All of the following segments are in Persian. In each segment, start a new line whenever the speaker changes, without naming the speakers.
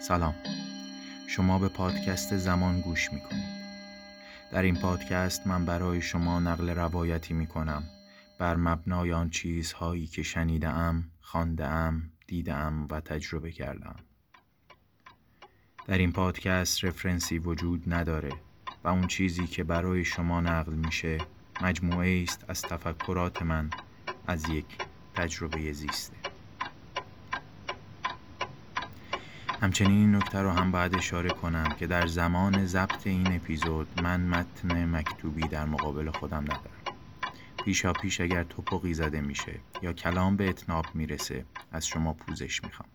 سلام. شما به پادکست زمان گوش می کنید در این پادکست من برای شما نقل روایتی می کنم بر مبنای آن چیزهایی که شنیدم، خواندهام، دیدم و تجربه کردم در این پادکست رفرنسی وجود نداره و اون چیزی که برای شما نقل میشه مجموعه است از تفکرات من از یک تجربه زیسته. همچنین این نکته رو هم باید اشاره کنم که در زمان ضبط این اپیزود من متن مکتوبی در مقابل خودم ندارم. پیشا پیش اگر توپقی زده میشه یا کلام به اتناب می‌رسه از شما پوزش می‌خوام.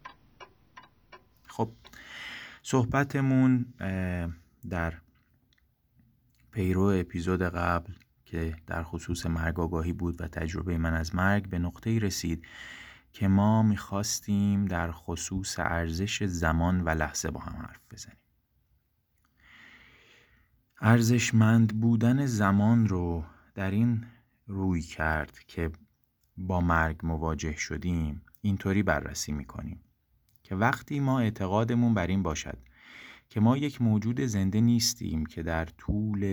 خب صحبتمون در پیرو اپیزود قبل که در خصوص مرگ آگاهی بود و تجربه من از مرگ به نقطه رسید. که ما می‌خواستیم در خصوص ارزش زمان و لحظه با هم حرف بزنیم. ارزشمند بودن زمان رو در این روی کرد که با مرگ مواجه شدیم اینطوری بررسی می‌کنیم که وقتی ما اعتقادمون بر این باشد که ما یک موجود زنده نیستیم که در طول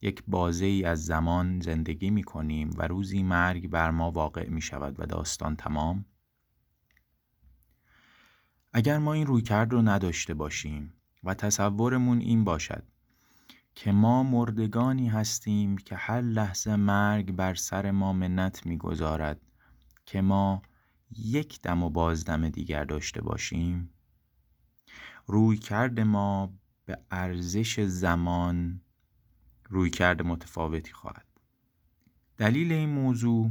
یک بازه ای از زمان زندگی می کنیم و روزی مرگ بر ما واقع می شود و داستان تمام. اگر ما این رویکرد رو نداشته باشیم و تصورمون این باشد که ما مردگانی هستیم که هر لحظه مرگ بر سر ما منت می‌گذارد که ما یک دم و بازدم دیگر داشته باشیم روی کرد ما به ارزش زمان روی کرد متفاوتی خواهد دلیل این موضوع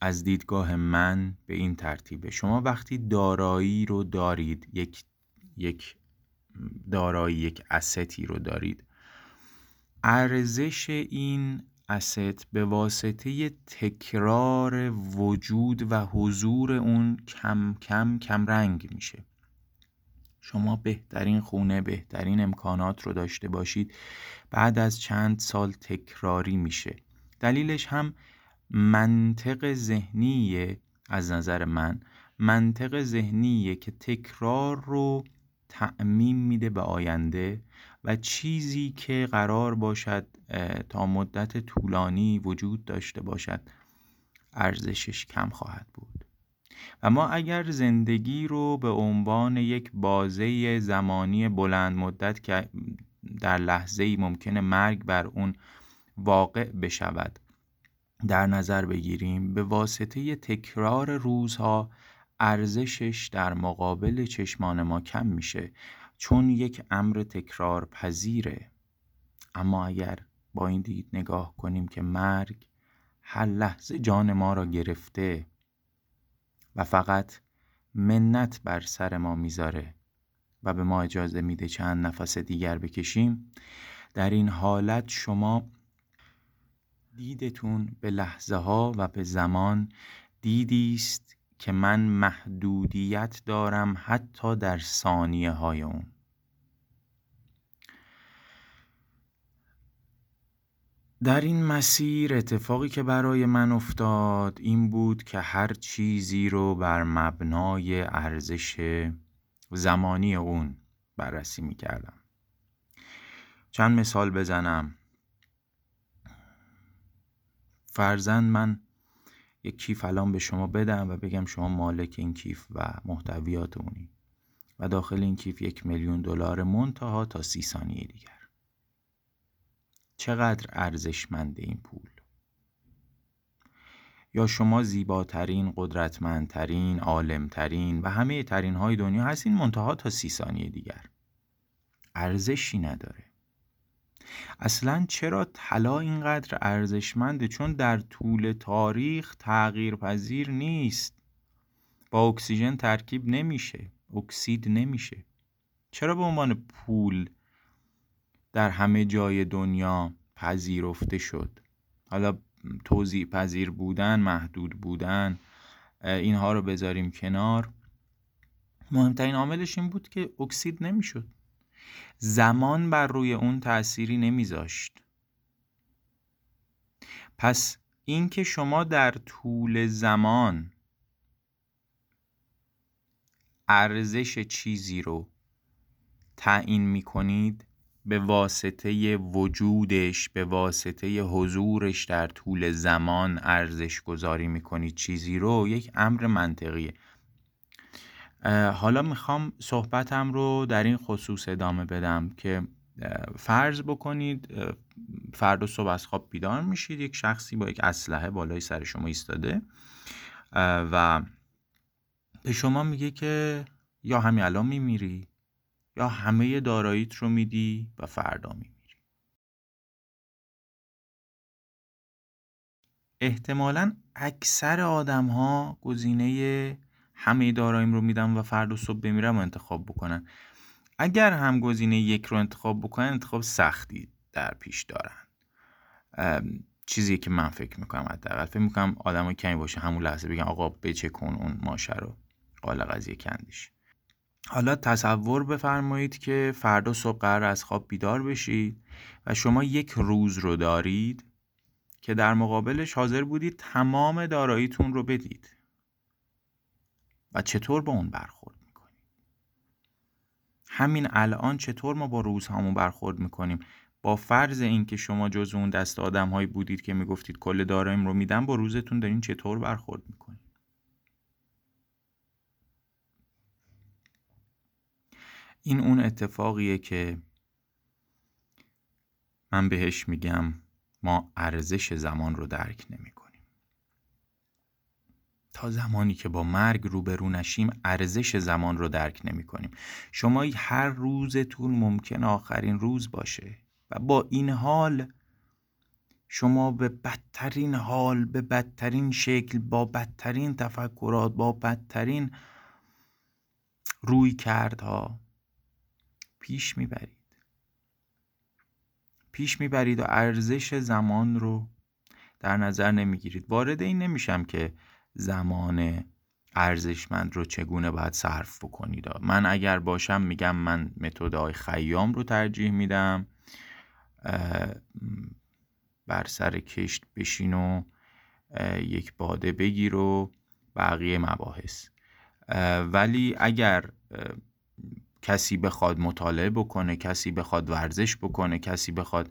از دیدگاه من به این ترتیبه. شما وقتی دارایی رو دارید یک یک دارایی یک استی رو دارید ارزش این است به واسطه تکرار وجود و حضور اون کم کم کم رنگ میشه. شما بهترین خونه بهترین امکانات رو داشته باشید. بعد از چند سال تکراری میشه. دلیلش هم منطق ذهنیه از نظر من. منطق ذهنیه که تکرار رو تعمیم میده به آینده و چیزی که قرار باشد تا مدت طولانی وجود داشته باشد ارزشش کم خواهد بود. و ما اگر زندگی رو به عنوان یک بازه زمانی بلند مدت که در لحظه ای ممکنه مرگ بر اون واقع بشود در نظر بگیریم به واسطه تکرار روزها ارزشش در مقابل چشمان ما کم میشه چون یک امر تکرار پذیره اما اگر با این دید نگاه کنیم که مرگ هر لحظه جان ما را گرفته و فقط منت بر سر ما می‌ذاره و به ما اجازه میده چند نفس دیگر بکشیم در این حالت شما دیدتون به لحظه ها و به زمان دیدی است که من محدودیت دارم حتی در ثانیه های اون. در این مسیر اتفاقی که برای من افتاد این بود که هر چیزی رو بر مبنای ارزش زمانی اون بررسی می کردم چند مثال بزنم. فرزند من یک کیف الان به شما بدم و بگم شما مالک این کیف و محتویات اونی و داخل این کیف یک میلیون دلار منتها تا سی ثانیه دیگر چقدر ارزشمند این پول؟ یا شما زیباترین، قدرتمندترین، عالمترین و همه ترین های دنیا هستین منتها تا سی ثانیه دیگر. ارزشی نداره. اصلا چرا طلا اینقدر ارزشمنده چون در طول تاریخ تغییر پذیر نیست؟ با اکسیژن ترکیب نمیشه اکسید نمیشه. چرا به عنوان پول در همه جای دنیا پذیرفته شد. حالا توضیح پذیر بودن محدود بودن اینها رو بذاریم کنار. مهمترین عاملش این بود که اکسید نمی‌شد. زمان بر روی اون تأثیری نمیذاشت. پس اینکه شما در طول زمان ارزش چیزی رو تعیین می‌کنید به واسطه وجودش به واسطه حضورش در طول زمان ارزش گذاری می‌کنید چیزی رو یک امر منطقیه. حالا می‌خوام صحبتم رو در این خصوص ادامه بدم که فرض بکنید فردا صبح از خواب بیدار میشید یک شخصی با یک اسلحه بالای سر شما ایستاده و به شما میگه که یا همین الان میمیری یا همه داراییت رو میدی و فردا میمیری. احتمالا اکثر آدم ها گزینه همه داراییم رو میدم و فردا صبح بمیرم و انتخاب بکنن. اگر هم گزینه یک رو انتخاب بکنن انتخاب سختی در پیش دارن. چیزی که من فکر می‌کنم حداقل. فکر می‌کنم آدم کمی باشه همون لحظه بگم آقا بچه کن اون ماشه رو. قال قضیه کندیش. حالا تصور بفرمایید که فردا صبح قرار از خواب بیدار بشید و شما یک روز رو دارید که در مقابلش حاضر بودید تمام داراییتون رو بدید. و چطور با اون برخورد می‌کنید؟ همین الان چطور ما با روزهامون برخورد می‌کنیم؟ با فرض اینکه شما جز اون دست آدم هایی بودید که می‌گفتید کل داراییم رو میدم با روزتون دارین چطور برخورد می‌کنید؟ این اون اتفاقیه که من بهش میگم ما ارزش زمان رو درک نمی کنیم. تا زمانی که با مرگ روبرو نشیم ارزش زمان رو درک نمی کنیم. شما هر روزتون ممکن آخرین روز باشه و با این حال شما به بدترین حال به بدترین شکل با بدترین تفکرات با بدترین روی کردها پیش می‌برید. پیش می‌برید و ارزش زمان رو در نظر نمی‌گیرید. وارد این نمیشم که زمان ارزشمند رو چگونه باید صرف بکنید. من اگر باشم میگم من متدای خیام رو ترجیح میدم. بر سر کشت بشین و یک باده بگیر و بقیه مباحث. ولی اگر کسی بخواد مطالعه بکنه کسی بخواد ورزش بکنه کسی بخواد.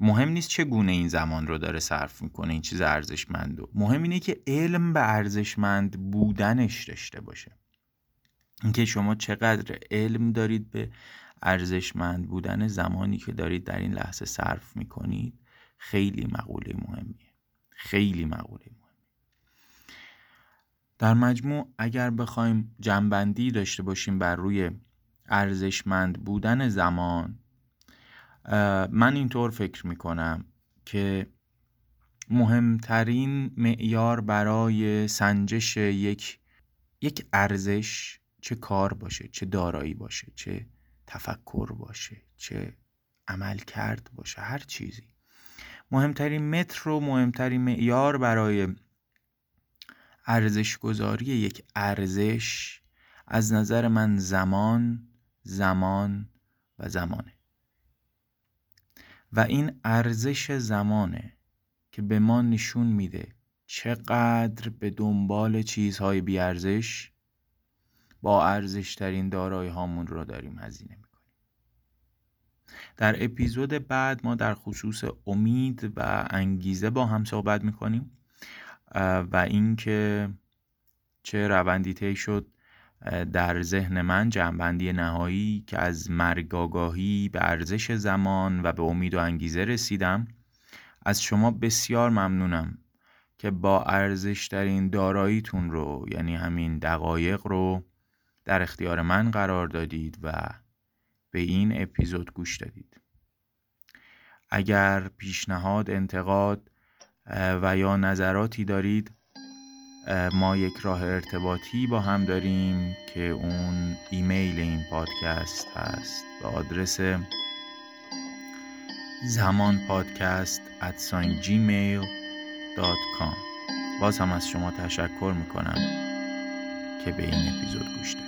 مهم نیست چه گونه این زمان رو داره صرف می‌کنه این چیز ارزشمند مهم اینه که علم به ارزشمند بودنش داشته باشه. اینکه شما چقدر علم دارید به ارزشمند بودن زمانی که دارید در این لحظه صرف می‌کنید خیلی مقوله مهمیه. خیلی مقوله مهمیه. در مجموع اگر بخوایم جنبندی داشته باشیم بر روی ارزشمند بودن زمان. من اینطور فکر می کنم که مهمترین معیار برای سنجش یک یک ارزش چه کار باشه چه دارایی باشه چه تفکر باشه چه عمل کرد باشه هر چیزی. مهمترین متر و مهمترین معیار برای ارزش گذاری یک ارزش از نظر من زمان زمان و زمانه. و این ارزش زمانه که به ما نشون میده چقدر به دنبال چیزهای بیارزش با ارزش ترین دارایی هامون رو داریم هزینه می‌کنیم. در اپیزود بعد ما در خصوص امید و انگیزه با هم صحبت می‌کنیم و اینکه چه روندی طی شد در ذهن من جنبندی نهایی که از مرگ آگاهی به ارزش زمان و به امید و انگیزه رسیدم از شما بسیار ممنونم که با ارزشترین داراییتون رو یعنی همین دقایق رو در اختیار من قرار دادید و به این اپیزود گوش دادید. اگر پیشنهاد انتقاد و یا نظراتی دارید ما یک راه ارتباطی با هم داریم که اون ایمیل این پادکست هست. به آدرس زمان پادکست at gmail.com باز هم از شما تشکر می‌کنم که به این اپیزود گوش دارید